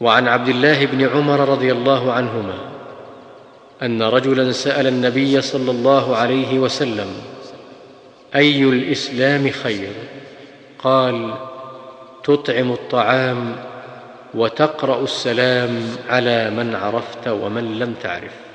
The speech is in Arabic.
وعن عبد الله بن عمر رضي الله عنهما أن رجلا سأل النبي صلى الله عليه وسلم أي الإسلام خير؟ قال تطعم الطعام وتقرأ السلام على من عرفت ومن لم تعرف.